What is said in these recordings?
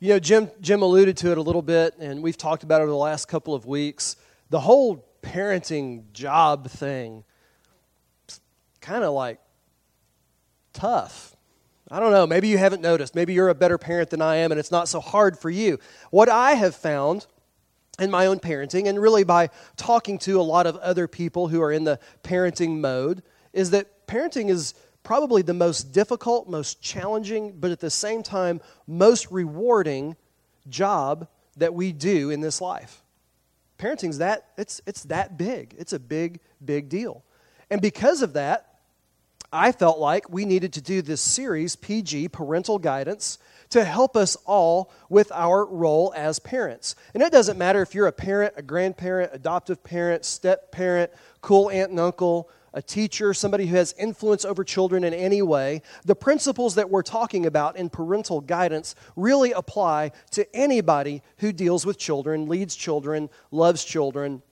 You know, Jim, Jim alluded to it a little bit, and we've talked about it over the last couple of weeks. The whole parenting job thing, kind of like tough. I don't know. Maybe you haven't noticed. Maybe you're a better parent than I am, and it's not so hard for you. What I have found in my own parenting, and really by talking to a lot of other people who are in the parenting mode, is that parenting is probably the most difficult, most challenging, but at the same time, most rewarding job that we do in this life. Parenting's that, it's, it's that big. It's a big, big deal. And because of that, I felt like we needed to do this series, PG, Parental Guidance, to help us all with our role as parents. And it doesn't matter if you're a parent, a grandparent, adoptive parent, step parent, cool aunt and uncle, a teacher, somebody who has influence over children in any way, the principles that we're talking about in parental guidance really apply to anybody who deals with children, leads children, loves children,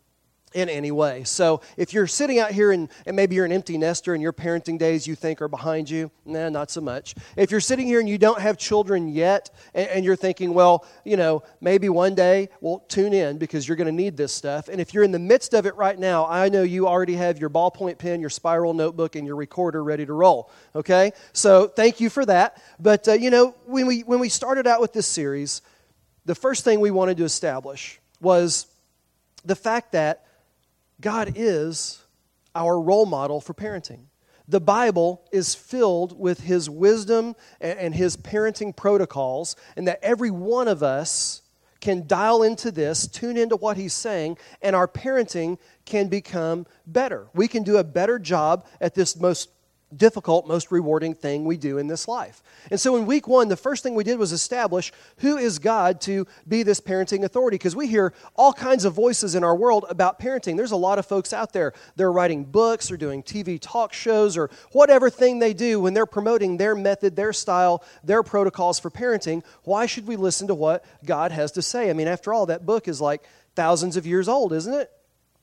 in any way. So if you're sitting out here and, and maybe you're an empty nester and your parenting days you think are behind you, nah, not so much. If you're sitting here and you don't have children yet and, and you're thinking, well, you know, maybe one day, well, tune in because you're going to need this stuff. And if you're in the midst of it right now, I know you already have your ballpoint pen, your spiral notebook, and your recorder ready to roll. Okay? So thank you for that. But, uh, you know, when we, when we started out with this series, the first thing we wanted to establish was the fact that God is our role model for parenting. The Bible is filled with His wisdom and His parenting protocols, and that every one of us can dial into this, tune into what He's saying, and our parenting can become better. We can do a better job at this most difficult, most rewarding thing we do in this life. And so in week one, the first thing we did was establish who is God to be this parenting authority because we hear all kinds of voices in our world about parenting. There's a lot of folks out there. They're writing books or doing TV talk shows or whatever thing they do when they're promoting their method, their style, their protocols for parenting. Why should we listen to what God has to say? I mean, after all, that book is like thousands of years old, isn't it?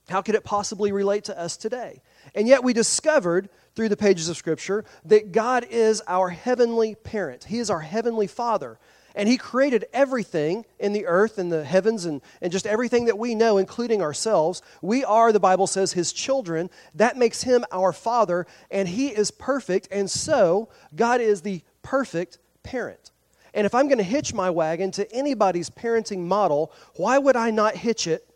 How could it possibly relate to us today? And yet we discovered through the pages of Scripture that God is our heavenly parent. He is our heavenly Father. And He created everything in the earth and the heavens and, and just everything that we know, including ourselves. We are, the Bible says, His children. That makes Him our Father, and He is perfect. And so, God is the perfect parent. And if I'm going to hitch my wagon to anybody's parenting model, why would I not hitch it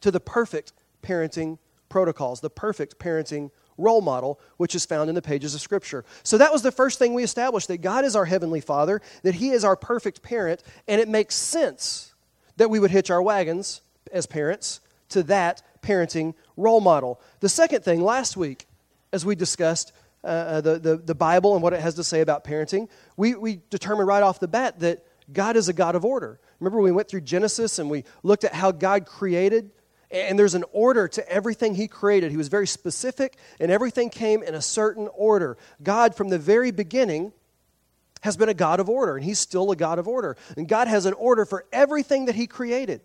to the perfect parenting protocols, the perfect parenting role model, which is found in the pages of Scripture. So that was the first thing we established that God is our Heavenly Father, that He is our perfect parent, and it makes sense that we would hitch our wagons as parents to that parenting role model. The second thing, last week, as we discussed uh, uh the, the, the Bible and what it has to say about parenting, we, we determined right off the bat that God is a God of order. Remember, we went through Genesis and we looked at how God created and there's an order to everything he created. He was very specific, and everything came in a certain order. God, from the very beginning, has been a God of order, and he's still a God of order. And God has an order for everything that he created.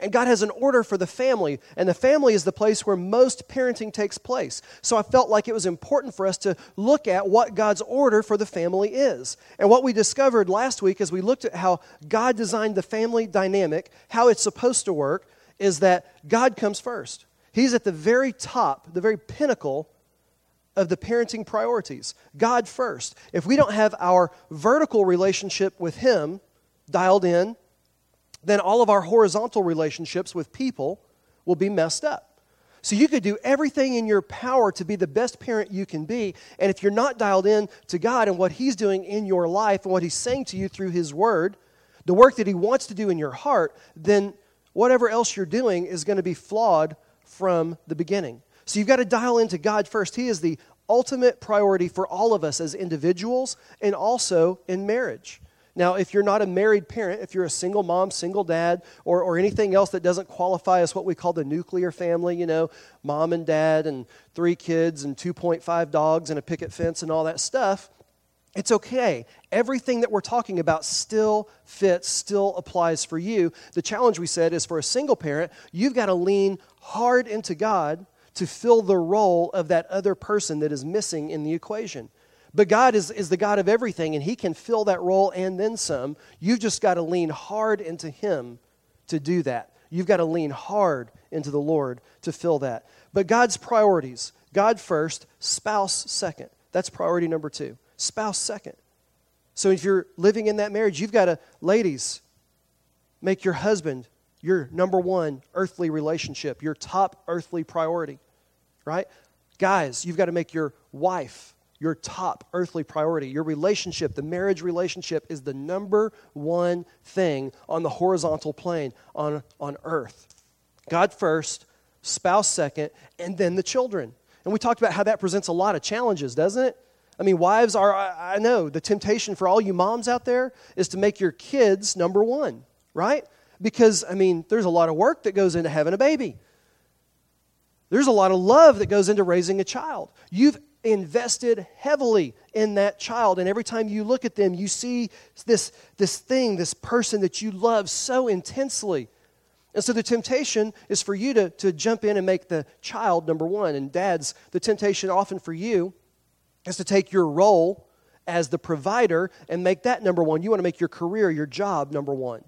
And God has an order for the family, and the family is the place where most parenting takes place. So I felt like it was important for us to look at what God's order for the family is. And what we discovered last week as we looked at how God designed the family dynamic, how it's supposed to work, is that God comes first. He's at the very top, the very pinnacle of the parenting priorities. God first. If we don't have our vertical relationship with Him dialed in, then all of our horizontal relationships with people will be messed up. So you could do everything in your power to be the best parent you can be, and if you're not dialed in to God and what He's doing in your life and what He's saying to you through His Word, the work that He wants to do in your heart, then whatever else you're doing is going to be flawed from the beginning. So you've got to dial into God first. He is the ultimate priority for all of us as individuals and also in marriage. Now, if you're not a married parent, if you're a single mom, single dad, or, or anything else that doesn't qualify as what we call the nuclear family, you know, mom and dad and three kids and 2.5 dogs and a picket fence and all that stuff, it's okay. Everything that we're talking about still fits, still applies for you. The challenge we said is for a single parent, you've got to lean hard into God to fill the role of that other person that is missing in the equation. But God is, is the God of everything, and He can fill that role and then some. You've just got to lean hard into Him to do that. You've got to lean hard into the Lord to fill that. But God's priorities God first, spouse second. That's priority number two. Spouse second. So if you're living in that marriage, you've got to, ladies, make your husband your number one earthly relationship, your top earthly priority, right? Guys, you've got to make your wife your top earthly priority. Your relationship, the marriage relationship, is the number one thing on the horizontal plane on, on earth. God first, spouse second, and then the children. And we talked about how that presents a lot of challenges, doesn't it? I mean, wives are, I, know, the temptation for all you moms out there is to make your kids number one, right? Because, I mean, there's a lot of work that goes into having a baby. There's a lot of love that goes into raising a child. You've invested heavily in that child. And every time you look at them, you see this, this thing, this person that you love so intensely. And so the temptation is for you to, to jump in and make the child number one. And dads, the temptation often for you is to take your role as the provider and make that number one. You want to make your career, your job number one.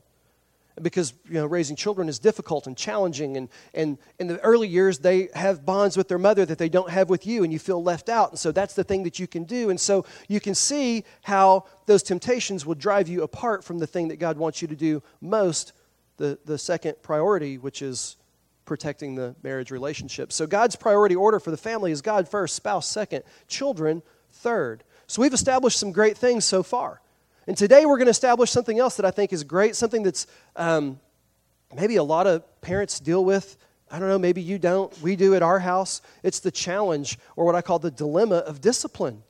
Because you know raising children is difficult and challenging and, and in the early years they have bonds with their mother that they don't have with you and you feel left out. And so that's the thing that you can do. And so you can see how those temptations will drive you apart from the thing that god wants you to do most the, the second priority which is protecting the marriage relationship so god's priority order for the family is god first spouse second children third so we've established some great things so far and today we're going to establish something else that I think is great, something that's um, maybe a lot of parents deal with. I don't know, maybe you don't. We do at our house. It's the challenge, or what I call the dilemma of discipline.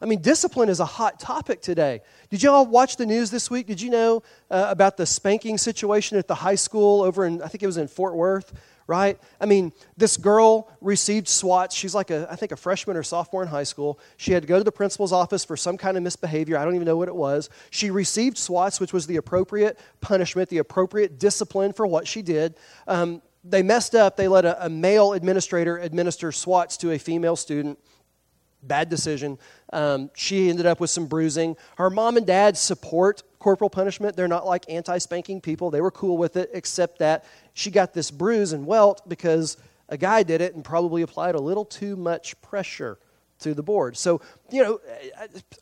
I mean, discipline is a hot topic today. Did you all watch the news this week? Did you know uh, about the spanking situation at the high school over in, I think it was in Fort Worth, right? I mean, this girl received swats. She's like a, I think, a freshman or sophomore in high school. She had to go to the principal's office for some kind of misbehavior. I don't even know what it was. She received swats, which was the appropriate punishment, the appropriate discipline for what she did. Um, they messed up. They let a, a male administrator administer swats to a female student bad decision. Um, she ended up with some bruising. Her mom and dad support corporal punishment. They're not like anti spanking people. They were cool with it, except that she got this bruise and welt because a guy did it and probably applied a little too much pressure to the board. So, you know,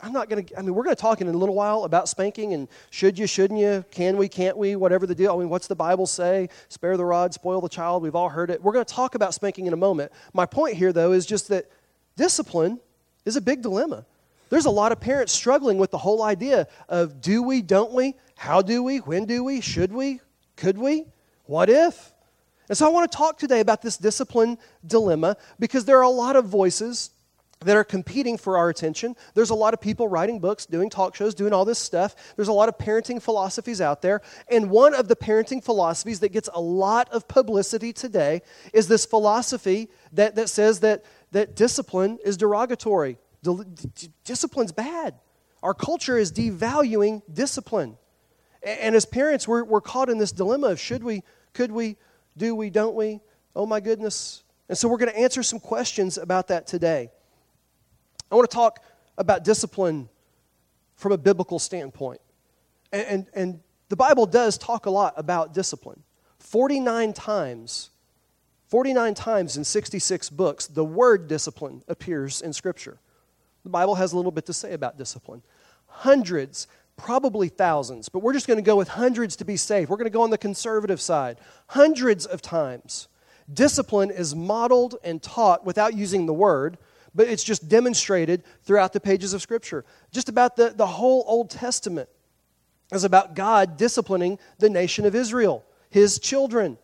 I'm not going to, I mean, we're going to talk in a little while about spanking and should you, shouldn't you, can we, can't we, whatever the deal. I mean, what's the Bible say? Spare the rod, spoil the child. We've all heard it. We're going to talk about spanking in a moment. My point here, though, is just that discipline is a big dilemma. There's a lot of parents struggling with the whole idea of do we, don't we, how do we, when do we, should we, could we, what if? And so I want to talk today about this discipline dilemma because there are a lot of voices that are competing for our attention. There's a lot of people writing books, doing talk shows, doing all this stuff. There's a lot of parenting philosophies out there. And one of the parenting philosophies that gets a lot of publicity today is this philosophy that, that says that that discipline is derogatory. Discipline's bad. Our culture is devaluing discipline. And as parents, we're, we're caught in this dilemma of should we, could we, do we, don't we? Oh my goodness. And so we're going to answer some questions about that today. I want to talk about discipline from a biblical standpoint. And, and, and the Bible does talk a lot about discipline. 49 times 49 times in 66 books, the word discipline appears in Scripture. The Bible has a little bit to say about discipline. Hundreds, probably thousands, but we're just going to go with hundreds to be safe. We're going to go on the conservative side. Hundreds of times, discipline is modeled and taught without using the word, but it's just demonstrated throughout the pages of Scripture. Just about the, the whole Old Testament is about God disciplining the nation of Israel, his children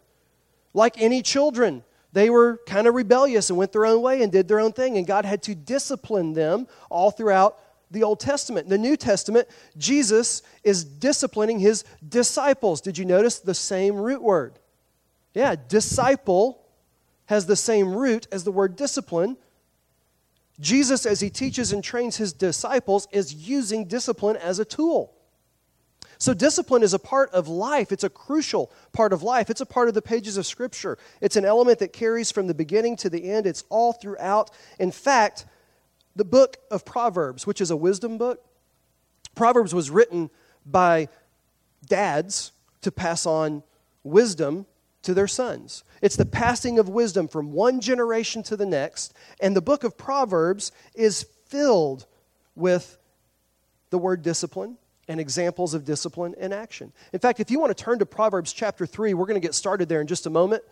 like any children. They were kind of rebellious and went their own way and did their own thing, and God had to discipline them all throughout the Old Testament. In The New Testament, Jesus is disciplining his disciples. Did you notice the same root word? Yeah, disciple has the same root as the word discipline. Jesus, as he teaches and trains his disciples, is using discipline as a tool. So, discipline is a part of life. It's a crucial part of life. It's a part of the pages of Scripture. It's an element that carries from the beginning to the end. It's all throughout. In fact, the book of Proverbs, which is a wisdom book, Proverbs was written by dads to pass on wisdom to their sons. It's the passing of wisdom from one generation to the next. And the book of Proverbs is filled with the word discipline and examples of discipline and action. In fact, if you want to turn to Proverbs chapter 3, we're going to get started there in just a moment.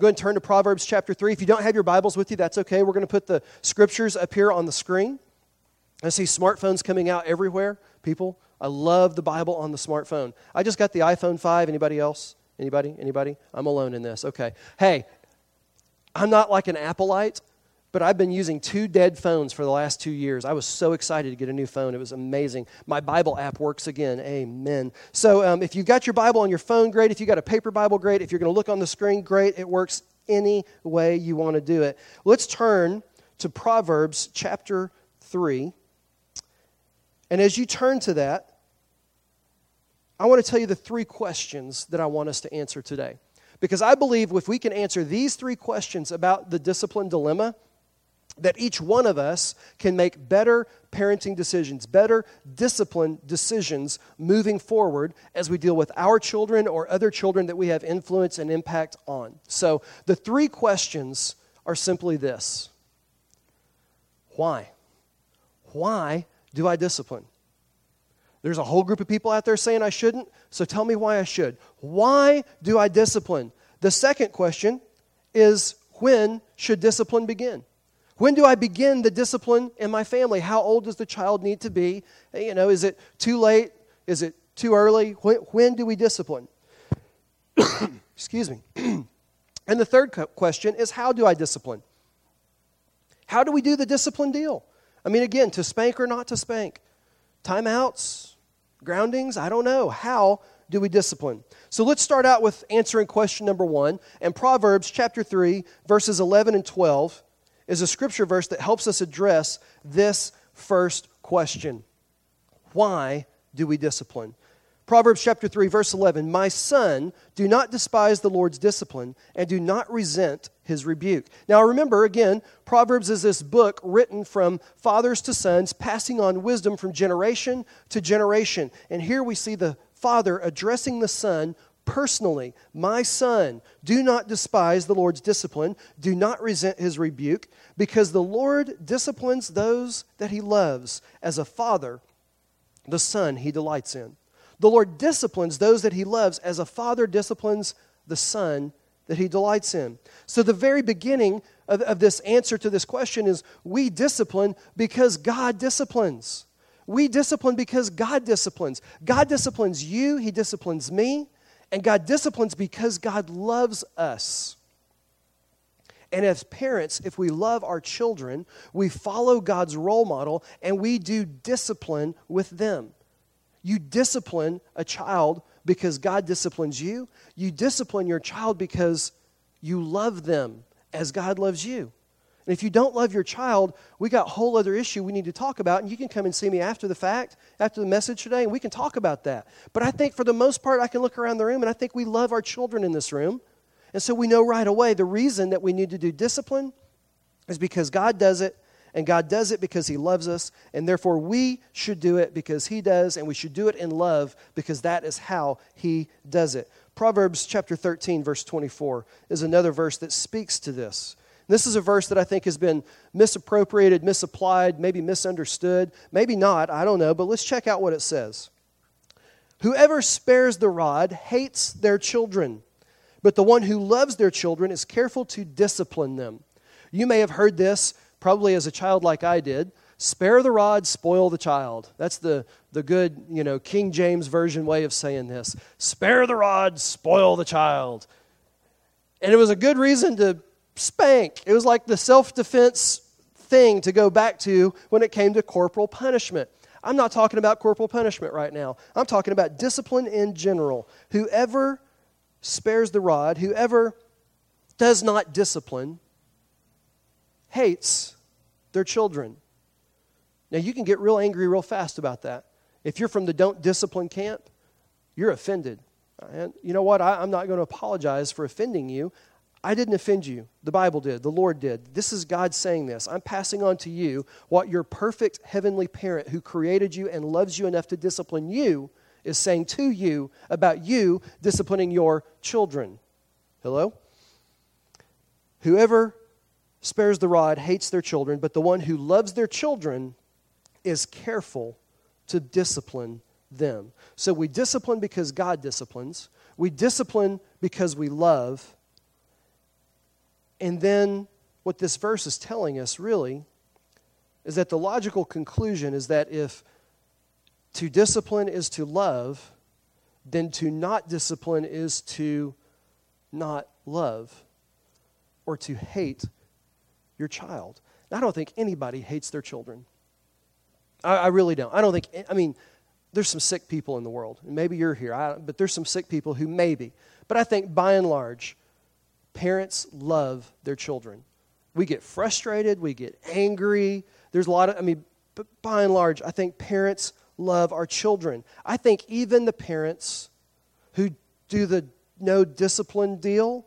Go and turn to Proverbs chapter 3. If you don't have your Bibles with you, that's okay. We're going to put the scriptures up here on the screen. I see smartphones coming out everywhere. People, I love the Bible on the smartphone. I just got the iPhone 5. Anybody else? Anybody? Anybody? I'm alone in this. Okay. Hey, I'm not like an Appleite, but I've been using two dead phones for the last two years. I was so excited to get a new phone. It was amazing. My Bible app works again. Amen. So um, if you've got your Bible on your phone, great. If you've got a paper Bible, great. If you're going to look on the screen, great. It works any way you want to do it. Let's turn to Proverbs chapter 3. And as you turn to that, I want to tell you the three questions that I want us to answer today. Because I believe if we can answer these three questions about the discipline dilemma, that each one of us can make better parenting decisions, better discipline decisions moving forward as we deal with our children or other children that we have influence and impact on. So the three questions are simply this Why? Why do I discipline? There's a whole group of people out there saying I shouldn't, so tell me why I should. Why do I discipline? The second question is when should discipline begin? When do I begin the discipline in my family? How old does the child need to be? Eh, you know, is it too late? Is it too early? When, when do we discipline? Excuse me. and the third question is how do I discipline? How do we do the discipline deal? I mean, again, to spank or not to spank? Timeouts? Groundings? I don't know. How do we discipline? So let's start out with answering question number one. And Proverbs chapter 3, verses 11 and 12 is a scripture verse that helps us address this first question Why do we discipline? Proverbs chapter 3, verse 11 My son, do not despise the Lord's discipline, and do not resent his rebuke. Now remember, again, Proverbs is this book written from fathers to sons, passing on wisdom from generation to generation. And here we see the father addressing the son personally My son, do not despise the Lord's discipline, do not resent his rebuke, because the Lord disciplines those that he loves. As a father, the son he delights in. The Lord disciplines those that he loves as a father disciplines the son that he delights in. So, the very beginning of, of this answer to this question is we discipline because God disciplines. We discipline because God disciplines. God disciplines you, He disciplines me, and God disciplines because God loves us. And as parents, if we love our children, we follow God's role model and we do discipline with them. You discipline a child because God disciplines you. You discipline your child because you love them as God loves you. And if you don't love your child, we got a whole other issue we need to talk about. And you can come and see me after the fact, after the message today, and we can talk about that. But I think for the most part, I can look around the room and I think we love our children in this room. And so we know right away the reason that we need to do discipline is because God does it and God does it because He loves us, and therefore we should do it because He does, and we should do it in love because that is how He does it. Proverbs chapter 13, verse 24, is another verse that speaks to this. This is a verse that I think has been misappropriated, misapplied, maybe misunderstood, maybe not, I don't know, but let's check out what it says. Whoever spares the rod hates their children, but the one who loves their children is careful to discipline them. You may have heard this probably as a child like I did, spare the rod, spoil the child. That's the, the good, you know, King James Version way of saying this. Spare the rod, spoil the child. And it was a good reason to spank. It was like the self defense thing to go back to when it came to corporal punishment. I'm not talking about corporal punishment right now. I'm talking about discipline in general. Whoever spares the rod, whoever does not discipline, hates their children. Now, you can get real angry real fast about that. If you're from the don't discipline camp, you're offended. And you know what? I, am not going to apologize for offending you. I didn't offend you. The Bible did. The Lord did. This is God saying this. I'm passing on to you what your perfect heavenly parent who created you and loves you enough to discipline you is saying to you about you disciplining your children. Hello? Whoever spares the rod hates their children, but the one who loves their children is careful to discipline them. So we discipline because God disciplines, we discipline because we love. And then what this verse is telling us really is that the logical conclusion is that if to discipline is to love, then to not discipline is to not love or to hate your child. I don't think anybody hates their children. I, I, really don't. I don't think, I mean, there's some sick people in the world, and maybe you're here, I, but there's some sick people who maybe. But I think by and large, parents love their children. We get frustrated, we get angry. There's a lot of, I mean, but by and large, I think parents love our children. I think even the parents who do the no discipline deal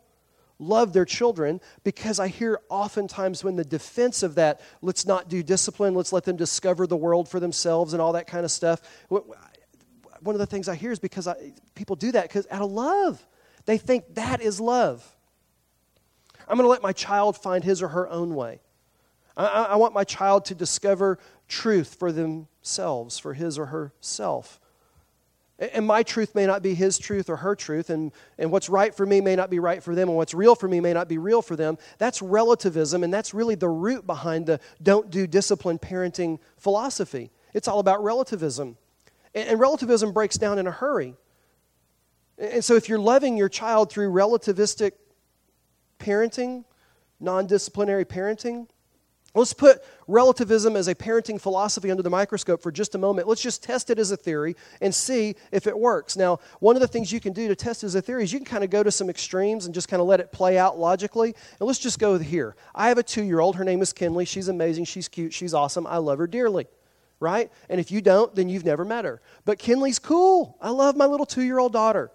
love their children because I hear oftentimes when the defense of that, let's not do discipline, let's let them discover the world for themselves and all that kind of stuff. One of the things I hear is because I, people do that because out of love. They think that is love. I'm going to let my child find his or her own way. I, I want my child to discover truth for themselves, for his or herself. And my truth may not be his truth or her truth, and, and what's right for me may not be right for them, and what's real for me may not be real for them. That's relativism, and that's really the root behind the don't do discipline parenting philosophy. It's all about relativism. And, and relativism breaks down in a hurry. And so if you're loving your child through relativistic parenting, non disciplinary parenting, Let's put relativism as a parenting philosophy under the microscope for just a moment. Let's just test it as a theory and see if it works. Now, one of the things you can do to test as a theory is you can kind of go to some extremes and just kind of let it play out logically. And let's just go here. I have a two year old. Her name is Kinley. She's amazing. She's cute. She's awesome. I love her dearly. Right? And if you don't, then you've never met her. But Kinley's cool. I love my little two year old daughter.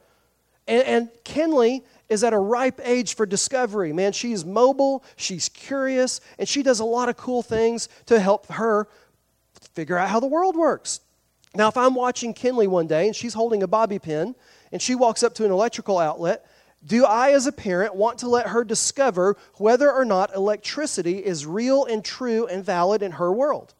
And, and Kinley is at a ripe age for discovery. Man, she's mobile, she's curious, and she does a lot of cool things to help her figure out how the world works. Now, if I'm watching Kinley one day and she's holding a bobby pin and she walks up to an electrical outlet, do I, as a parent, want to let her discover whether or not electricity is real and true and valid in her world?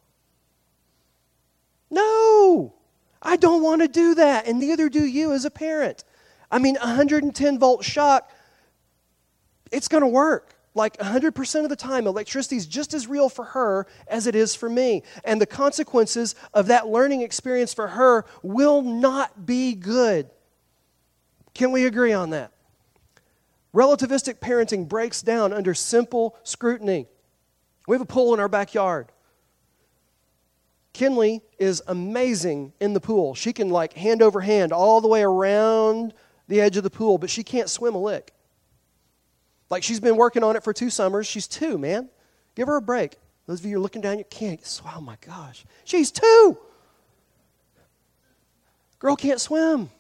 No, I don't want to do that, and neither do you as a parent. I mean, 110 volt shock, it's going to work. Like 100% of the time, electricity is just as real for her as it is for me. And the consequences of that learning experience for her will not be good. Can we agree on that? Relativistic parenting breaks down under simple scrutiny. We have a pool in our backyard. Kinley is amazing in the pool. She can, like, hand over hand all the way around the edge of the pool, but she can't swim a lick. Like she's been working on it for two summers. She's two, man. Give her a break. Those of you who are looking down, you can't. Oh my gosh. She's two. Girl can't swim.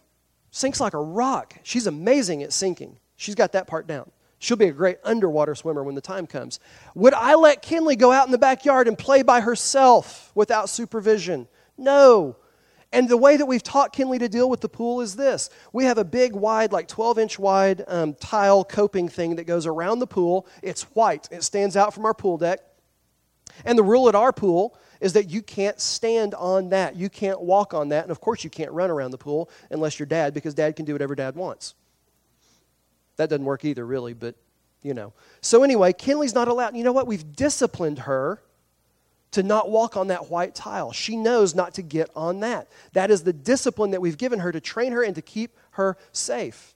Sinks like a rock. She's amazing at sinking. She's got that part down. She'll be a great underwater swimmer when the time comes. Would I let Kinley go out in the backyard and play by herself without supervision? No. And the way that we've taught Kinley to deal with the pool is this we have a big, wide, like 12 inch wide um, tile coping thing that goes around the pool. It's white, it stands out from our pool deck. And the rule at our pool is that you can't stand on that. You can't walk on that. And of course, you can't run around the pool unless you're dad, because dad can do whatever dad wants. That doesn't work either, really, but you know. So, anyway, Kinley's not allowed. You know what? We've disciplined her to not walk on that white tile. She knows not to get on that. That is the discipline that we've given her to train her and to keep her safe.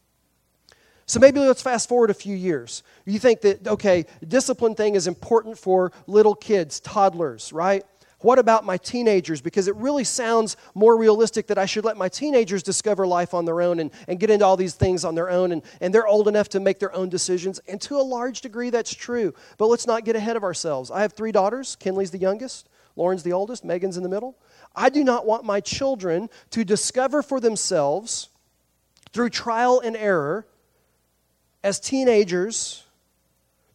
So maybe let's fast forward a few years. You think that, okay, discipline thing is important for little kids, toddlers, right? What about my teenagers? Because it really sounds more realistic that I should let my teenagers discover life on their own and, and get into all these things on their own, and, and they're old enough to make their own decisions. And to a large degree, that's true. But let's not get ahead of ourselves. I have three daughters. Kinley's the youngest, Lauren's the oldest, Megan's in the middle. I do not want my children to discover for themselves through trial and error as teenagers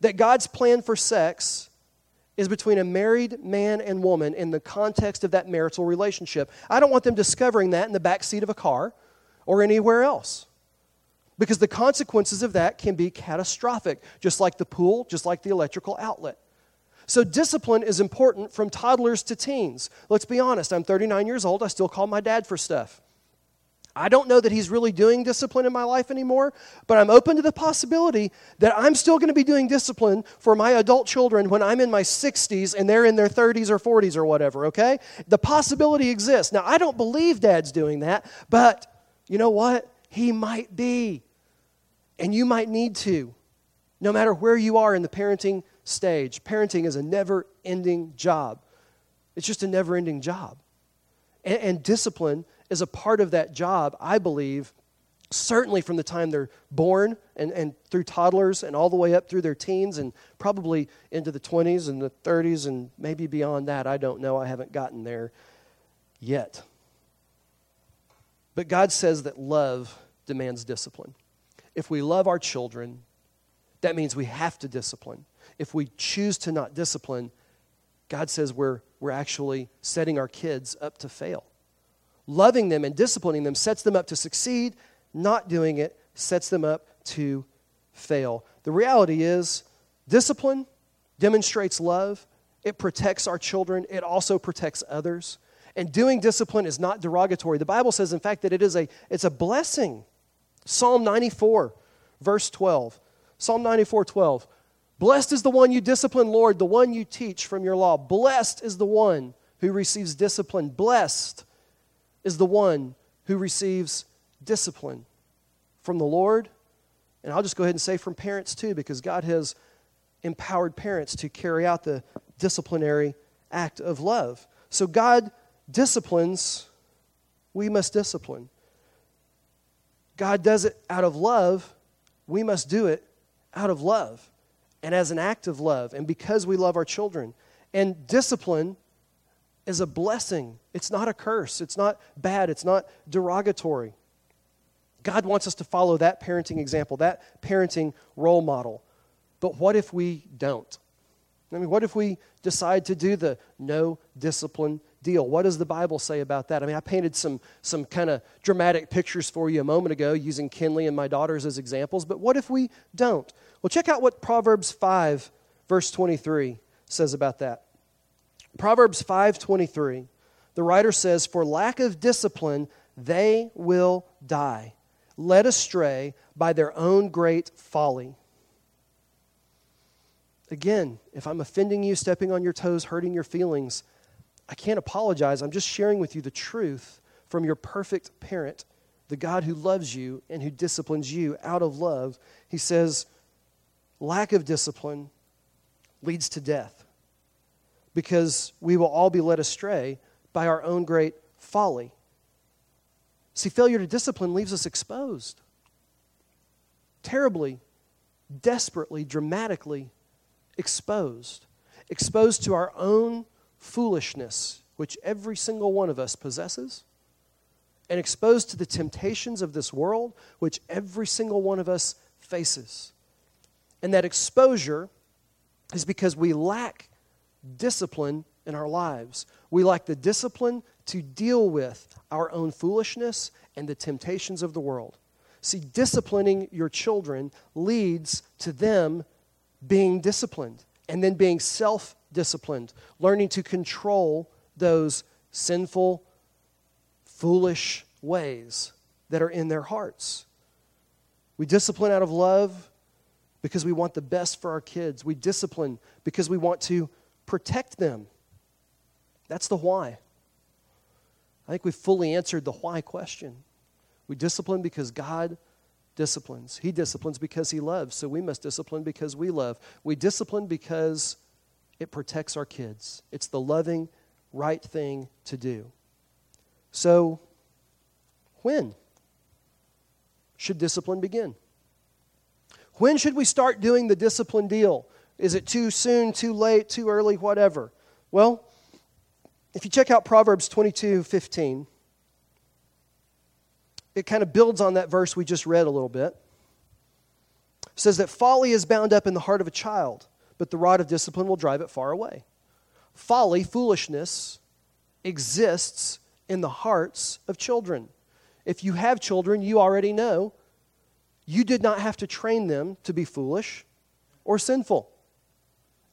that God's plan for sex is between a married man and woman in the context of that marital relationship. I don't want them discovering that in the back seat of a car or anywhere else. Because the consequences of that can be catastrophic, just like the pool, just like the electrical outlet. So, discipline is important from toddlers to teens. Let's be honest, I'm 39 years old. I still call my dad for stuff. I don't know that he's really doing discipline in my life anymore, but I'm open to the possibility that I'm still going to be doing discipline for my adult children when I'm in my 60s and they're in their 30s or 40s or whatever, okay? The possibility exists. Now, I don't believe dad's doing that, but you know what? He might be. And you might need to, no matter where you are in the parenting stage. Parenting is a never ending job, it's just a never ending job. And, and discipline is a part of that job, I believe, certainly from the time they're born and, and through toddlers and all the way up through their teens and probably into the 20s and the 30s and maybe beyond that. I don't know. I haven't gotten there yet. But God says that love demands discipline. If we love our children, that means we have to discipline. If we choose to not discipline, God says we're, we're actually setting our kids up to fail. Loving them and disciplining them sets them up to succeed. Not doing it sets them up to fail. The reality is, discipline demonstrates love, it protects our children, it also protects others. And doing discipline is not derogatory. The Bible says, in fact, that it is a, it's a blessing. Psalm 94, verse 12. Psalm 94, 12. Blessed is the one you discipline, Lord, the one you teach from your law. Blessed is the one who receives discipline. Blessed is the one who receives discipline from the Lord. And I'll just go ahead and say from parents too, because God has empowered parents to carry out the disciplinary act of love. So God disciplines, we must discipline. God does it out of love, we must do it out of love and as an act of love and because we love our children. And discipline is a blessing. It's not a curse. It's not bad. It's not derogatory. God wants us to follow that parenting example, that parenting role model. But what if we don't? I mean, what if we decide to do the no discipline deal? What does the Bible say about that? I mean, I painted some, some kind of dramatic pictures for you a moment ago using Kinley and my daughters as examples, but what if we don't? Well, check out what Proverbs 5, verse 23 says about that. Proverbs 5:23. The writer says, "For lack of discipline they will die, led astray by their own great folly." Again, if I'm offending you, stepping on your toes, hurting your feelings, I can't apologize. I'm just sharing with you the truth from your perfect parent, the God who loves you and who disciplines you out of love. He says, lack of discipline leads to death because we will all be led astray by our own great folly. See, failure to discipline leaves us exposed. Terribly, desperately, dramatically exposed. Exposed to our own foolishness, which every single one of us possesses, and exposed to the temptations of this world, which every single one of us faces. And that exposure is because we lack discipline in our lives. We lack the discipline to deal with our own foolishness and the temptations of the world. See, disciplining your children leads to them being disciplined and then being self disciplined, learning to control those sinful, foolish ways that are in their hearts. We discipline out of love because we want the best for our kids. We discipline because we want to protect them. That's the why. I think we fully answered the why question. We discipline because God disciplines. He disciplines because He loves, so we must discipline because we love. We discipline because it protects our kids. It's the loving, right thing to do. So, when should discipline begin? When should we start doing the discipline deal? Is it too soon, too late, too early, whatever? Well, if you check out Proverbs 22 15, it kind of builds on that verse we just read a little bit. It says that folly is bound up in the heart of a child, but the rod of discipline will drive it far away. Folly, foolishness, exists in the hearts of children. If you have children, you already know you did not have to train them to be foolish or sinful.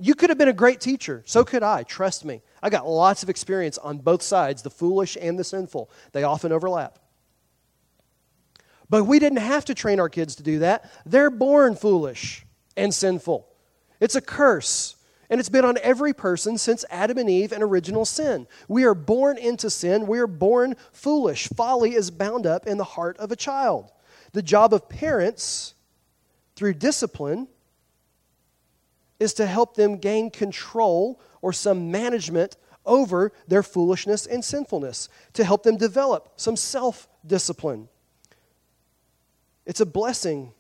You could have been a great teacher. So could I. Trust me. I got lots of experience on both sides, the foolish and the sinful. They often overlap. But we didn't have to train our kids to do that. They're born foolish and sinful. It's a curse. And it's been on every person since Adam and Eve and original sin. We are born into sin. We are born foolish. Folly is bound up in the heart of a child. The job of parents, through discipline, is to help them gain control or some management over their foolishness and sinfulness, to help them develop some self discipline. It's a blessing,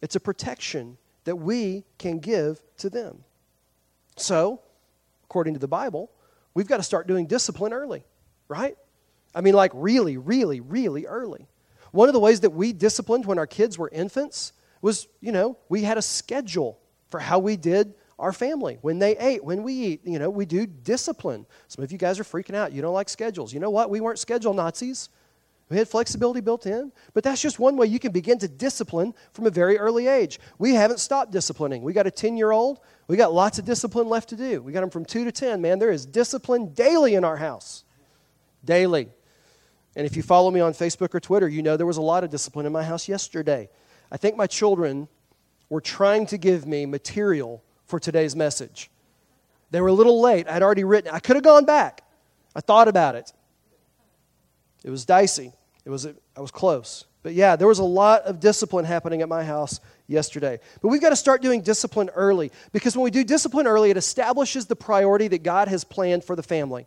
it's a protection that we can give to them. So, according to the Bible, we've got to start doing discipline early, right? I mean, like really, really, really early. One of the ways that we disciplined when our kids were infants was, you know, we had a schedule for how we did our family when they ate, when we eat. You know, we do discipline. Some of you guys are freaking out. You don't like schedules. You know what? We weren't schedule Nazis. We had flexibility built in, but that's just one way you can begin to discipline from a very early age. We haven't stopped disciplining. We got a 10 year old, we got lots of discipline left to do. We got them from 2 to 10, man. There is discipline daily in our house. Daily. And if you follow me on Facebook or Twitter, you know there was a lot of discipline in my house yesterday. I think my children were trying to give me material for today's message. They were a little late. I'd already written, I could have gone back. I thought about it. It was dicey. It was, I was close. But yeah, there was a lot of discipline happening at my house yesterday. But we've got to start doing discipline early because when we do discipline early, it establishes the priority that God has planned for the family.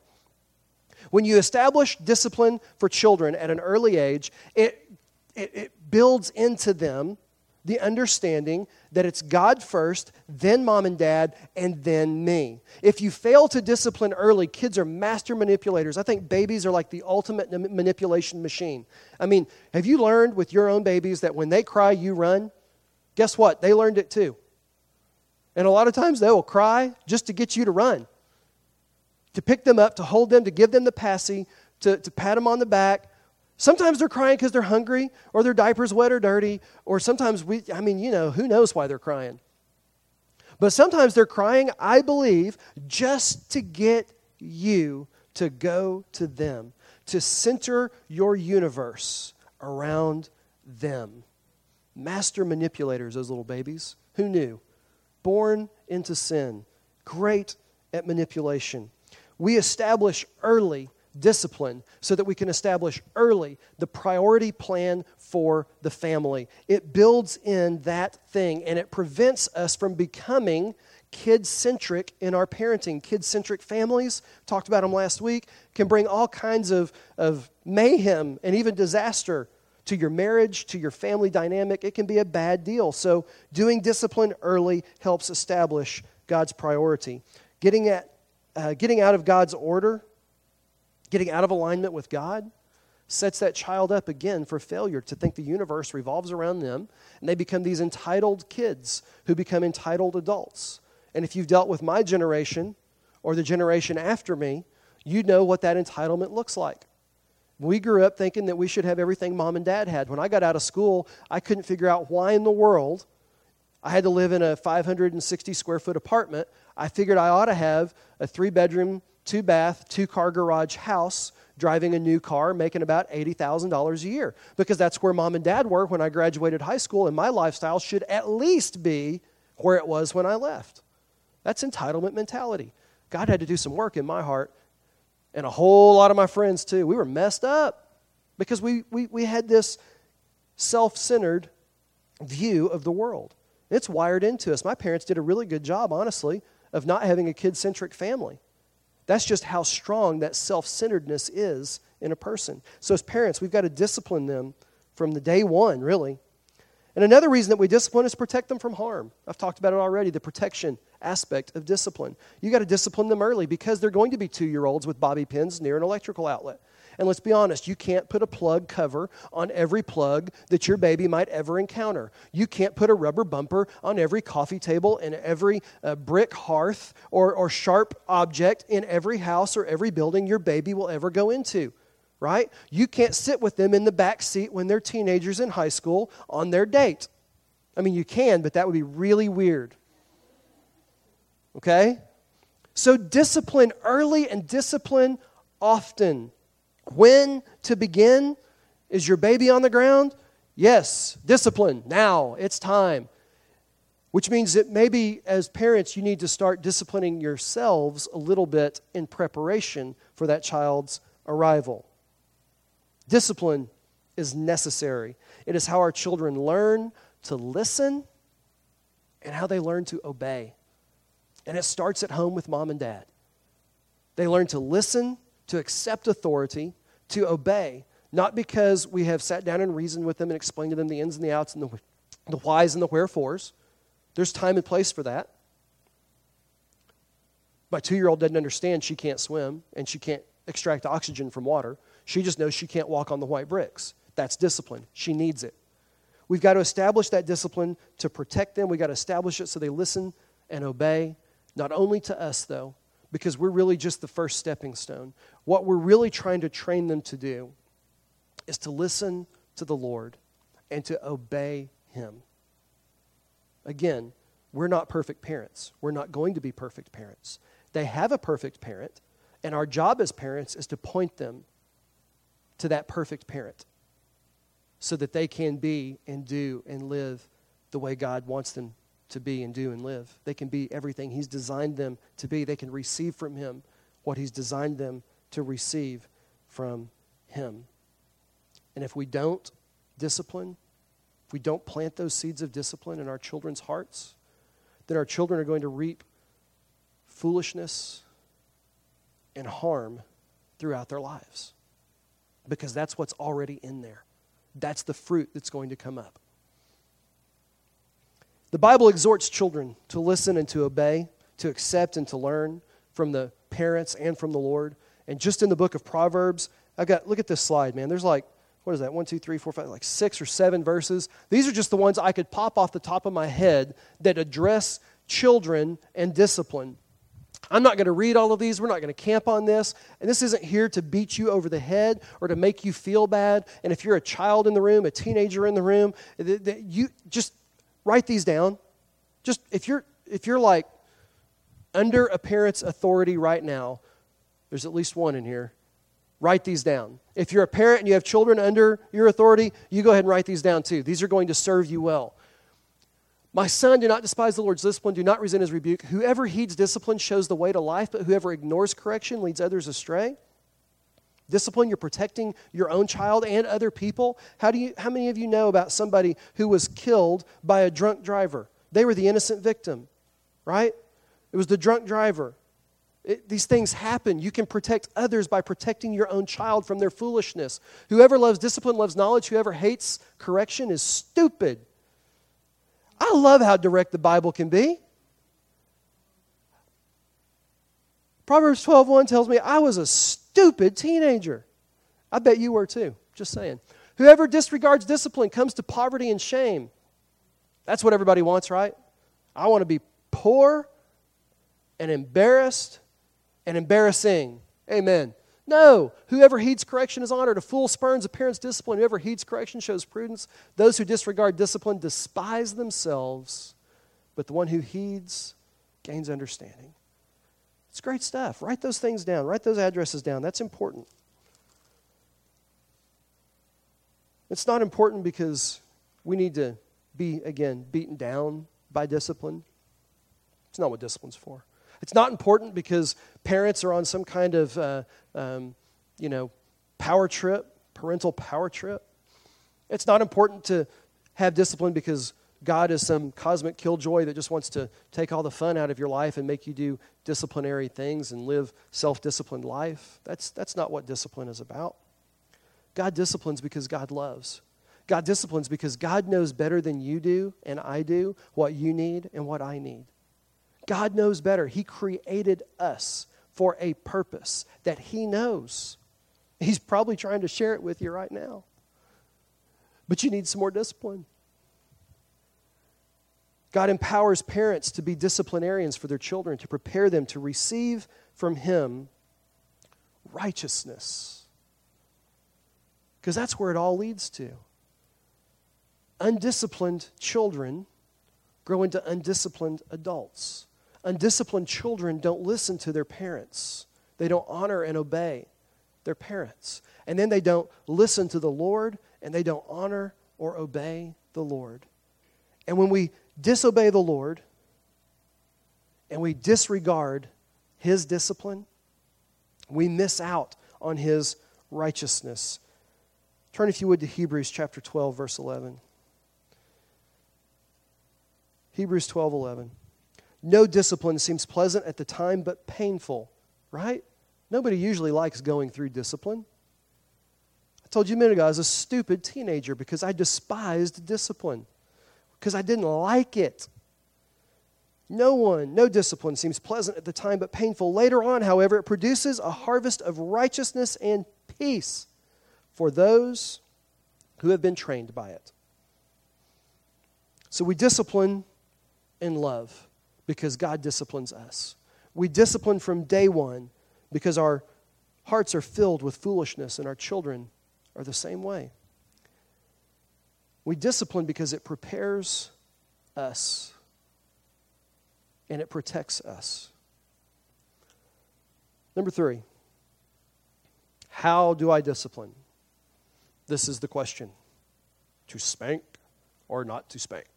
When you establish discipline for children at an early age, it, it, it builds into them the understanding that it's God first, then mom and dad, and then me. If you fail to discipline early, kids are master manipulators. I think babies are like the ultimate manipulation machine. I mean, have you learned with your own babies that when they cry, you run? Guess what? They learned it too. And a lot of times they will cry just to get you to run, to pick them up, to hold them, to give them the passy, to, to pat them on the back, Sometimes they're crying because they're hungry or their diaper's wet or dirty, or sometimes we, I mean, you know, who knows why they're crying. But sometimes they're crying, I believe, just to get you to go to them, to center your universe around them. Master manipulators, those little babies. Who knew? Born into sin, great at manipulation. We establish early discipline so that we can establish early the priority plan for the family. It builds in that thing and it prevents us from becoming kid centric in our parenting. Kid centric families, talked about them last week, can bring all kinds of, of mayhem and even disaster to your marriage, to your family dynamic. It can be a bad deal. So, doing discipline early helps establish God's priority. Getting, at, uh, getting out of God's order Getting out of alignment with God sets that child up again for failure to think the universe revolves around them, and they become these entitled kids who become entitled adults. And if you've dealt with my generation or the generation after me, you know what that entitlement looks like. We grew up thinking that we should have everything mom and dad had. When I got out of school, I couldn't figure out why in the world I had to live in a 560 square foot apartment. I figured I ought to have a three bedroom two bath, two car garage house, driving a new car, making about $80,000 a year. Because that's where mom and dad were when I graduated high school, and my lifestyle should at least be where it was when I left. That's entitlement mentality. God had to do some work in my heart, and a whole lot of my friends too. We were messed up because we, we, we had this self centered view of the world. It's wired into us. My parents did a really good job, honestly, of not having a kid centric family. That's just how strong that self centeredness is in a person. So, as parents, we've got to discipline them from the day one, really. And another reason that we discipline is protect them from harm. I've talked about it already the protection aspect of discipline. You got to discipline them early because they're going to be two year olds with bobby pins near an electrical outlet. And let's be honest, you can't put a plug cover on every plug that your baby might ever encounter. You can't put a rubber bumper on every coffee table and every uh, brick hearth or, or sharp object in every house or every building your baby will ever go into, right? You can't sit with them in the back seat when they're teenagers in high school on their date. I mean, you can, but that would be really weird. Okay? So discipline early and discipline often. When to begin? Is your baby on the ground? Yes, discipline. Now, it's time. Which means that maybe as parents, you need to start disciplining yourselves a little bit in preparation for that child's arrival. Discipline is necessary. It is how our children learn to listen and how they learn to obey. And it starts at home with mom and dad. They learn to listen, to accept authority, to obey, not because we have sat down and reasoned with them and explained to them the ins and the outs and the, the whys and the wherefores. There's time and place for that. My two year old doesn't understand she can't swim and she can't extract oxygen from water. She just knows she can't walk on the white bricks. That's discipline. She needs it. We've got to establish that discipline to protect them. We've got to establish it so they listen and obey not only to us, though, because we're really just the first stepping stone. What we're really trying to train them to do is to listen to the Lord and to obey Him. Again, we're not perfect parents. We're not going to be perfect parents. They have a perfect parent, and our job as parents is to point them to that perfect parent so that they can be and do and live the way God wants them to be and do and live. They can be everything He's designed them to be. They can receive from Him what He's designed them to receive from Him. And if we don't discipline, if we don't plant those seeds of discipline in our children's hearts, then our children are going to reap foolishness and harm throughout their lives because that's what's already in there. That's the fruit that's going to come up. The Bible exhorts children to listen and to obey, to accept and to learn from the parents and from the Lord. And just in the book of Proverbs, I've got look at this slide, man. There's like what is that? One, two, three, four, five, like six or seven verses. These are just the ones I could pop off the top of my head that address children and discipline. I'm not going to read all of these. We're not going to camp on this. And this isn't here to beat you over the head or to make you feel bad. And if you're a child in the room, a teenager in the room, that you just write these down. Just if you're if you're like under a parent's authority right now, there's at least one in here. Write these down. If you're a parent and you have children under your authority, you go ahead and write these down too. These are going to serve you well. My son, do not despise the Lord's discipline, do not resent his rebuke. Whoever heeds discipline shows the way to life, but whoever ignores correction leads others astray. Discipline, you're protecting your own child and other people. How, do you, how many of you know about somebody who was killed by a drunk driver? They were the innocent victim, right? It was the drunk driver. It, these things happen. You can protect others by protecting your own child from their foolishness. Whoever loves discipline loves knowledge. Whoever hates correction is stupid. I love how direct the Bible can be. Proverbs 12:1 tells me I was a stupid teenager. I bet you were too. Just saying. Whoever disregards discipline comes to poverty and shame. That's what everybody wants, right? I want to be poor and embarrassed and embarrassing. Amen. No. Whoever heeds correction is honored. A fool spurns appearance discipline. Whoever heeds correction shows prudence. Those who disregard discipline despise themselves, but the one who heeds gains understanding. It's great stuff. Write those things down, write those addresses down. That's important. It's not important because we need to be, again, beaten down by discipline. It's not what discipline's for. It's not important because parents are on some kind of, uh, um, you know, power trip, parental power trip. It's not important to have discipline because God is some cosmic killjoy that just wants to take all the fun out of your life and make you do disciplinary things and live self disciplined life. That's, that's not what discipline is about. God disciplines because God loves. God disciplines because God knows better than you do and I do what you need and what I need. God knows better. He created us for a purpose that He knows. He's probably trying to share it with you right now. But you need some more discipline. God empowers parents to be disciplinarians for their children, to prepare them to receive from Him righteousness. Because that's where it all leads to. Undisciplined children grow into undisciplined adults. Undisciplined children don't listen to their parents, they don't honor and obey their parents. And then they don't listen to the Lord and they don't honor or obey the Lord. And when we disobey the Lord and we disregard His discipline, we miss out on His righteousness. Turn, if you would, to Hebrews chapter 12, verse 11. Hebrews 12, 11. No discipline seems pleasant at the time, but painful, right? Nobody usually likes going through discipline. I told you a minute ago, I was a stupid teenager because I despised discipline because I didn't like it. No one, no discipline seems pleasant at the time, but painful. Later on, however, it produces a harvest of righteousness and peace for those who have been trained by it. So we discipline in love because God disciplines us. We discipline from day one because our hearts are filled with foolishness and our children are the same way. We discipline because it prepares us and it protects us. Number three, how do I discipline? This is the question to spank or not to spank.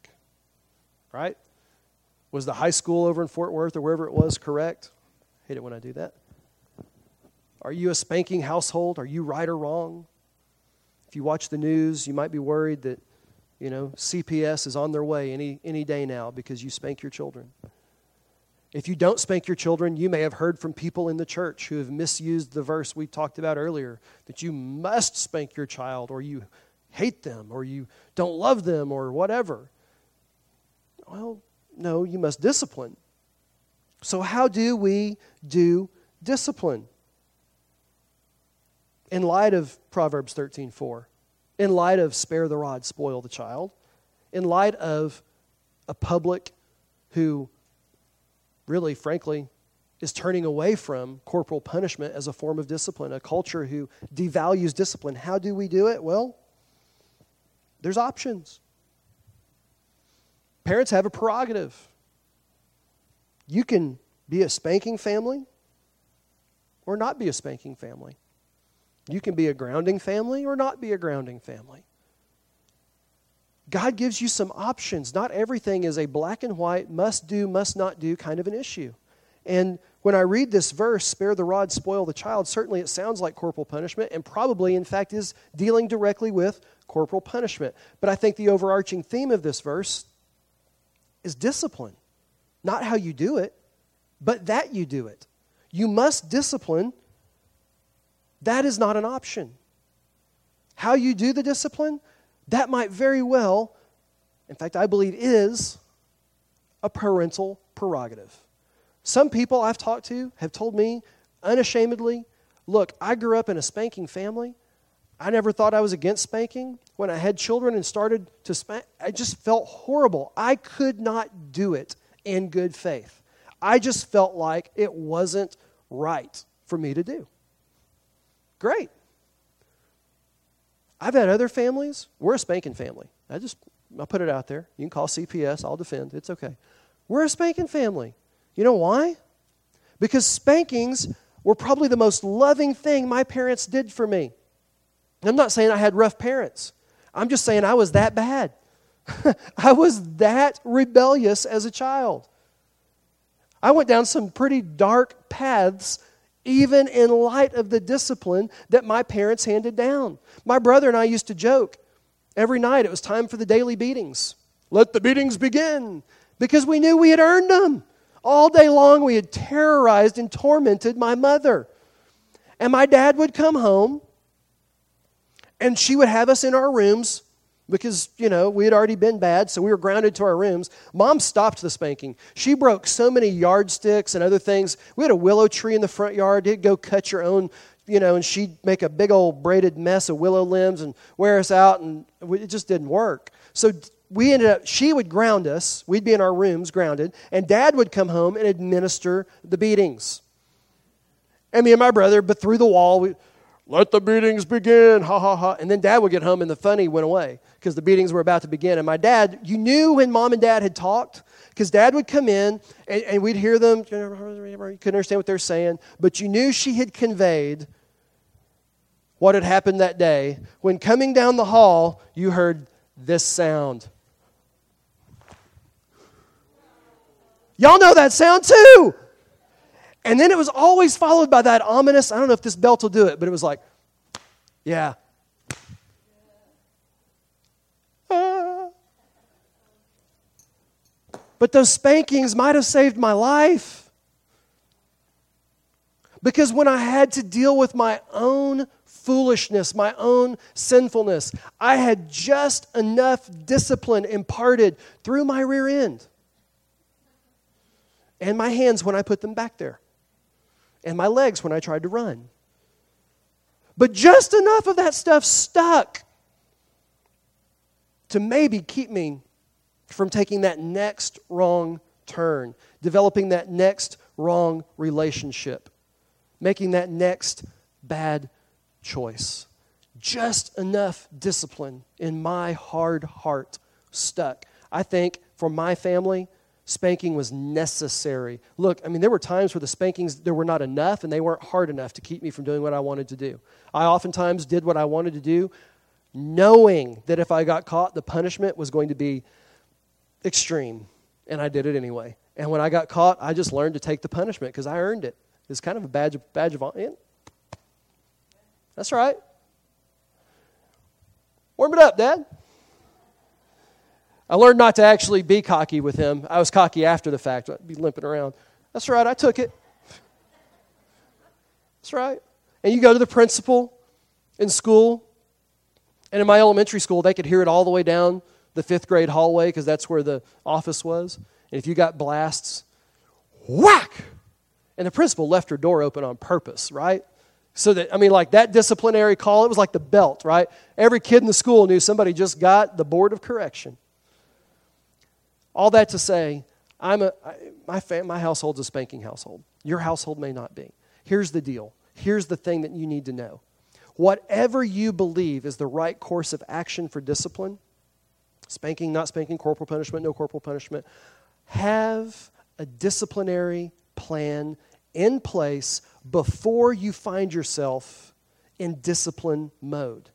Right? Was the high school over in Fort Worth or wherever it was correct? Hate it when I do that. Are you a spanking household? Are you right or wrong? If you watch the news, you might be worried that you know, CPS is on their way any, any day now because you spank your children. If you don't spank your children, you may have heard from people in the church who have misused the verse we talked about earlier that you must spank your child or you hate them or you don't love them or whatever. Well, no, you must discipline. So, how do we do discipline? In light of Proverbs 13 4 in light of spare the rod, spoil the child, in light of a public who really, frankly, is turning away from corporal punishment as a form of discipline, a culture who devalues discipline. How do we do it? Well, there's options. Parents have a prerogative. You can be a spanking family or not be a spanking family. You can be a grounding family or not be a grounding family. God gives you some options. Not everything is a black and white, must do, must not do kind of an issue. And when I read this verse, spare the rod, spoil the child, certainly it sounds like corporal punishment and probably, in fact, is dealing directly with corporal punishment. But I think the overarching theme of this verse is discipline. Not how you do it, but that you do it. You must discipline that is not an option. How you do the discipline, that might very well, in fact, I believe is a parental prerogative. Some people I've talked to have told me unashamedly, look, I grew up in a spanking family. I never thought I was against spanking. When I had children and started to spank, I just felt horrible. I could not do it in good faith. I just felt like it wasn't right for me to do. Great. I've had other families. We're a spanking family. I just I'll put it out there. You can call CPS. I'll defend. It's okay. We're a spanking family. You know why? Because spankings were probably the most loving thing my parents did for me. I'm not saying I had rough parents. I'm just saying I was that bad. I was that rebellious as a child. I went down some pretty dark paths even in light of the discipline that my parents handed down. My brother and I used to joke every night it was time for the daily beatings. Let the beatings begin because we knew we had earned them. All day long, we had terrorized and tormented my mother. And my dad would come home and she would have us in our rooms because, you know, we had already been bad, so we were grounded to our rooms. Mom stopped the spanking. She broke so many yardsticks and other things. We had a willow tree in the front yard. Did go cut your own you know, and she'd make a big old braided mess of willow limbs and wear us out, and it just didn't work. So we ended up, she would ground us. We'd be in our rooms grounded, and dad would come home and administer the beatings. And me and my brother, but through the wall, we, let the beatings begin, ha ha ha. And then dad would get home and the funny went away because the beatings were about to begin. And my dad, you knew when mom and dad had talked because dad would come in and, and we'd hear them, you couldn't understand what they're saying, but you knew she had conveyed what had happened that day when coming down the hall, you heard this sound. Y'all know that sound too. And then it was always followed by that ominous, I don't know if this belt will do it, but it was like, yeah. Ah. But those spankings might have saved my life. Because when I had to deal with my own foolishness, my own sinfulness, I had just enough discipline imparted through my rear end and my hands when I put them back there, and my legs when I tried to run. But just enough of that stuff stuck to maybe keep me from taking that next wrong turn, developing that next wrong relationship, making that next bad choice. Just enough discipline in my hard heart stuck. I think for my family, spanking was necessary. Look, I mean, there were times where the spankings, there were not enough and they weren't hard enough to keep me from doing what I wanted to do. I oftentimes did what I wanted to do, knowing that if I got caught, the punishment was going to be extreme. And I did it anyway. And when I got caught, I just learned to take the punishment because I earned it. It's kind of a badge of, badge of honor. That's right. Warm it up, Dad. I learned not to actually be cocky with him. I was cocky after the fact. I'd be limping around. That's right, I took it. That's right. And you go to the principal in school, and in my elementary school, they could hear it all the way down the fifth grade hallway because that's where the office was. And if you got blasts, whack! And the principal left her door open on purpose, right? So that, I mean, like that disciplinary call, it was like the belt, right? Every kid in the school knew somebody just got the board of correction. All that to say, I'm a, my, fam, my household's a spanking household. Your household may not be. Here's the deal. Here's the thing that you need to know. Whatever you believe is the right course of action for discipline, spanking, not spanking, corporal punishment, no corporal punishment, have a disciplinary plan in place before you find yourself in discipline mode.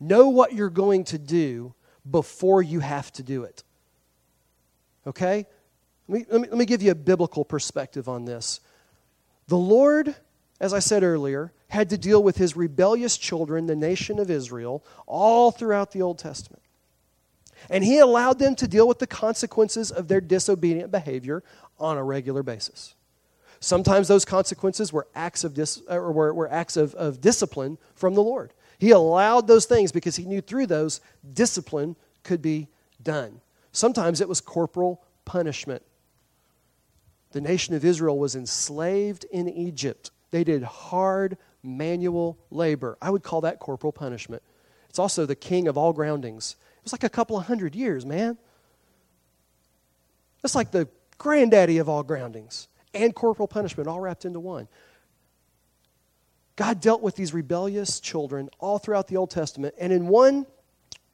Know what you're going to do before you have to do it. Okay? Let me, let me, let me give you a biblical perspective on this. The Lord, as I said earlier, had to deal with his rebellious children, the nation of Israel, all throughout the Old Testament. And he allowed them to deal with the consequences of their disobedient behavior on a regular basis. Sometimes those consequences were acts of, dis, uh, or were, were acts of, of discipline from the Lord. He allowed those things because he knew through those discipline could be done. Sometimes it was corporal punishment. The nation of Israel was enslaved in Egypt. They did hard manual labor. I would call that corporal punishment. It's also the king of all groundings. It was like a couple of hundred years, man. It's like the granddaddy of all groundings and corporal punishment all wrapped into one. God dealt with these rebellious children all throughout the Old Testament. And in one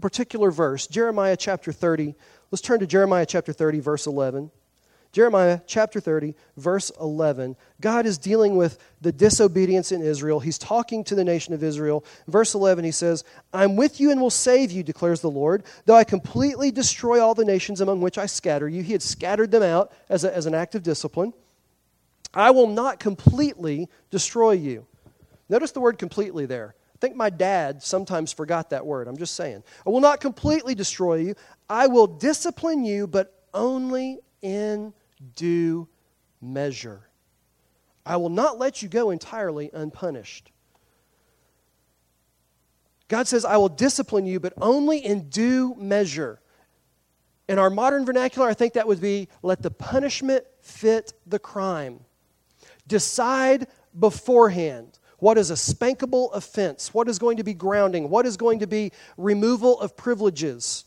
particular verse, Jeremiah chapter 30, Let's turn to Jeremiah chapter 30, verse 11. Jeremiah chapter 30, verse 11. God is dealing with the disobedience in Israel. He's talking to the nation of Israel. Verse 11, he says, I'm with you and will save you, declares the Lord, though I completely destroy all the nations among which I scatter you. He had scattered them out as, a, as an act of discipline. I will not completely destroy you. Notice the word completely there. I think my dad sometimes forgot that word. I'm just saying. I will not completely destroy you. I will discipline you, but only in due measure. I will not let you go entirely unpunished. God says, I will discipline you, but only in due measure. In our modern vernacular, I think that would be let the punishment fit the crime. Decide beforehand What is a spankable offense? What is going to be grounding? What is going to be removal of privileges?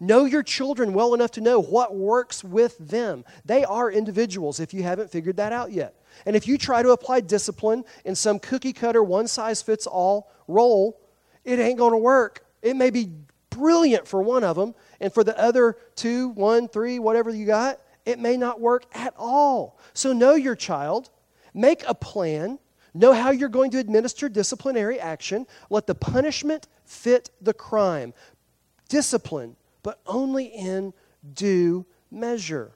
Know your children well enough to know what works with them. They are individuals if you haven't figured that out yet. And if you try to apply discipline in some cookie cutter, one size fits all role, it ain't going to work. It may be brilliant for one of them, and for the other two, one, three, whatever you got, it may not work at all. So know your child, make a plan, know how you're going to administer disciplinary action, let the punishment fit the crime. Discipline, but only in due measure.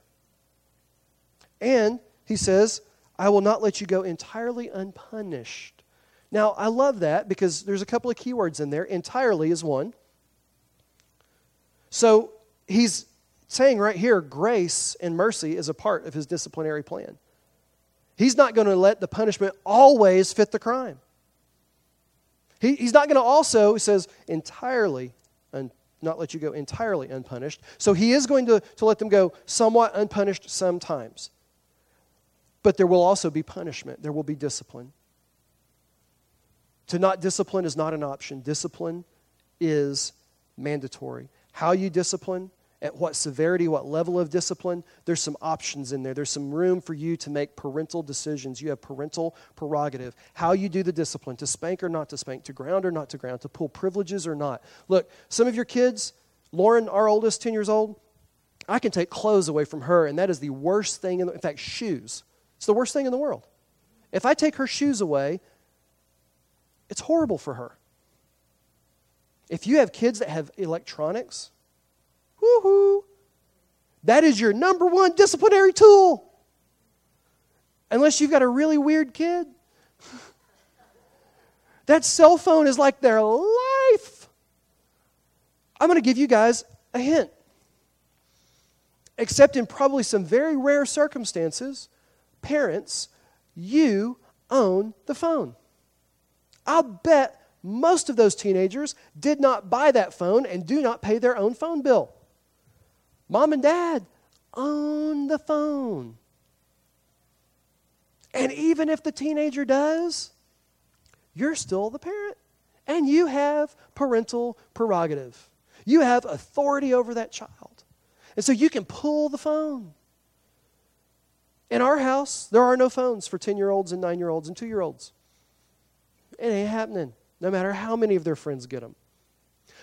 And he says, I will not let you go entirely unpunished. Now, I love that because there's a couple of keywords in there. Entirely is one. So he's saying right here grace and mercy is a part of his disciplinary plan. He's not going to let the punishment always fit the crime. He, he's not going to also, he says, entirely, un, not let you go entirely unpunished. So he is going to, to let them go somewhat unpunished sometimes. But there will also be punishment, there will be discipline. To not discipline is not an option, discipline is mandatory. How you discipline, at what severity, what level of discipline, there's some options in there. There's some room for you to make parental decisions. You have parental prerogative. How you do the discipline, to spank or not to spank, to ground or not to ground, to pull privileges or not. Look, some of your kids, Lauren, our oldest, 10 years old, I can take clothes away from her, and that is the worst thing. In, the, in fact, shoes. It's the worst thing in the world. If I take her shoes away, it's horrible for her. If you have kids that have electronics, woohoo, that is your number one disciplinary tool. Unless you've got a really weird kid. that cell phone is like their life. I'm going to give you guys a hint. Except in probably some very rare circumstances, parents, you own the phone. I'll bet most of those teenagers did not buy that phone and do not pay their own phone bill. Mom and dad own the phone. And even if the teenager does, you're still the parent. And you have parental prerogative. You have authority over that child. And so you can pull the phone. In our house, there are no phones for 10 year olds and 9 year olds and 2 year olds. It ain't happening, no matter how many of their friends get them.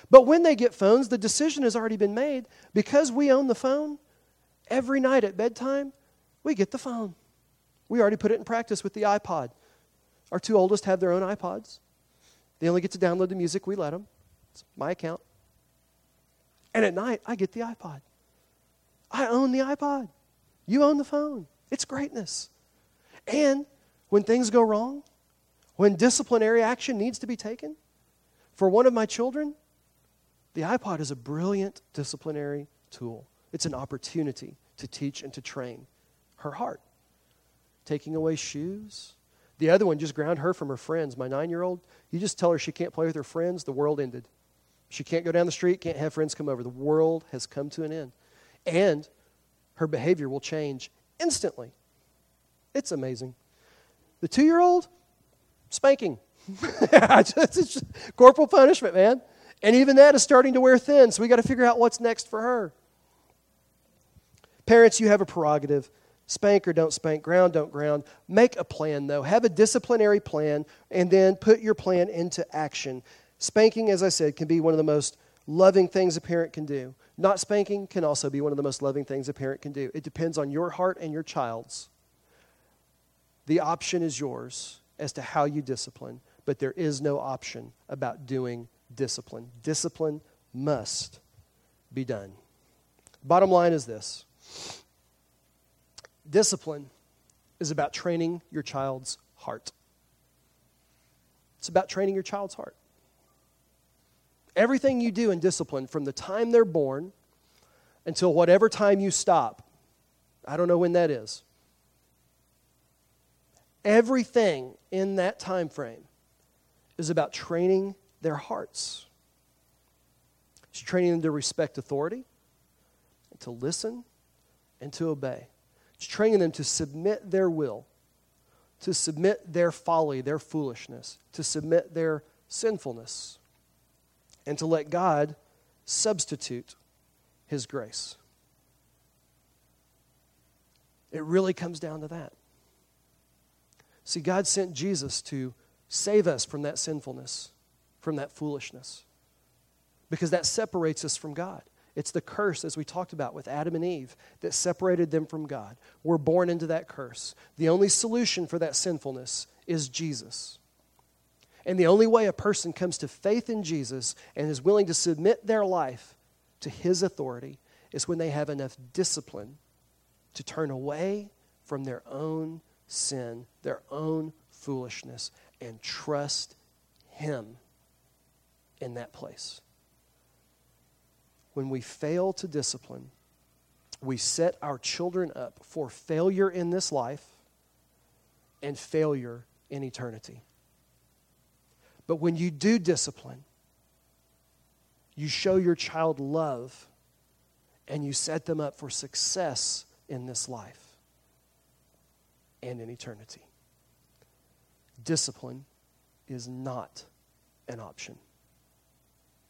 But when they get phones, the decision has already been made. Because we own the phone, every night at bedtime, we get the phone. We already put it in practice with the iPod. Our two oldest have their own iPods. They only get to download the music we let them. It's my account. And at night, I get the iPod. I own the iPod. You own the phone. It's greatness. And when things go wrong, when disciplinary action needs to be taken, for one of my children, the iPod is a brilliant disciplinary tool. It's an opportunity to teach and to train her heart. Taking away shoes. The other one just ground her from her friends. My nine year old, you just tell her she can't play with her friends, the world ended. She can't go down the street, can't have friends come over. The world has come to an end. And her behavior will change instantly. It's amazing. The two year old, spanking. it's just corporal punishment, man. And even that is starting to wear thin, so we got to figure out what's next for her. Parents, you have a prerogative. Spank or don't spank, ground, don't ground. Make a plan, though. Have a disciplinary plan, and then put your plan into action. Spanking, as I said, can be one of the most loving things a parent can do. Not spanking can also be one of the most loving things a parent can do. It depends on your heart and your child's. The option is yours as to how you discipline, but there is no option about doing discipline. Discipline must be done. Bottom line is this discipline is about training your child's heart. It's about training your child's heart. Everything you do in discipline, from the time they're born until whatever time you stop, I don't know when that is. Everything in that time frame is about training their hearts. She's training them to respect authority, to listen, and to obey. She's training them to submit their will to submit their folly, their foolishness, to submit their sinfulness, and to let God substitute His grace. It really comes down to that. See, God sent Jesus to save us from that sinfulness, from that foolishness, because that separates us from God. It's the curse, as we talked about with Adam and Eve, that separated them from God. We're born into that curse. The only solution for that sinfulness is Jesus. And the only way a person comes to faith in Jesus and is willing to submit their life to his authority is when they have enough discipline to turn away from their own sin, their own foolishness, and trust him in that place when we fail to discipline, we set our children up for failure in this life and failure in eternity. But when you do discipline, you show your child love and you set them up for success in this life and in eternity. Discipline is not an option.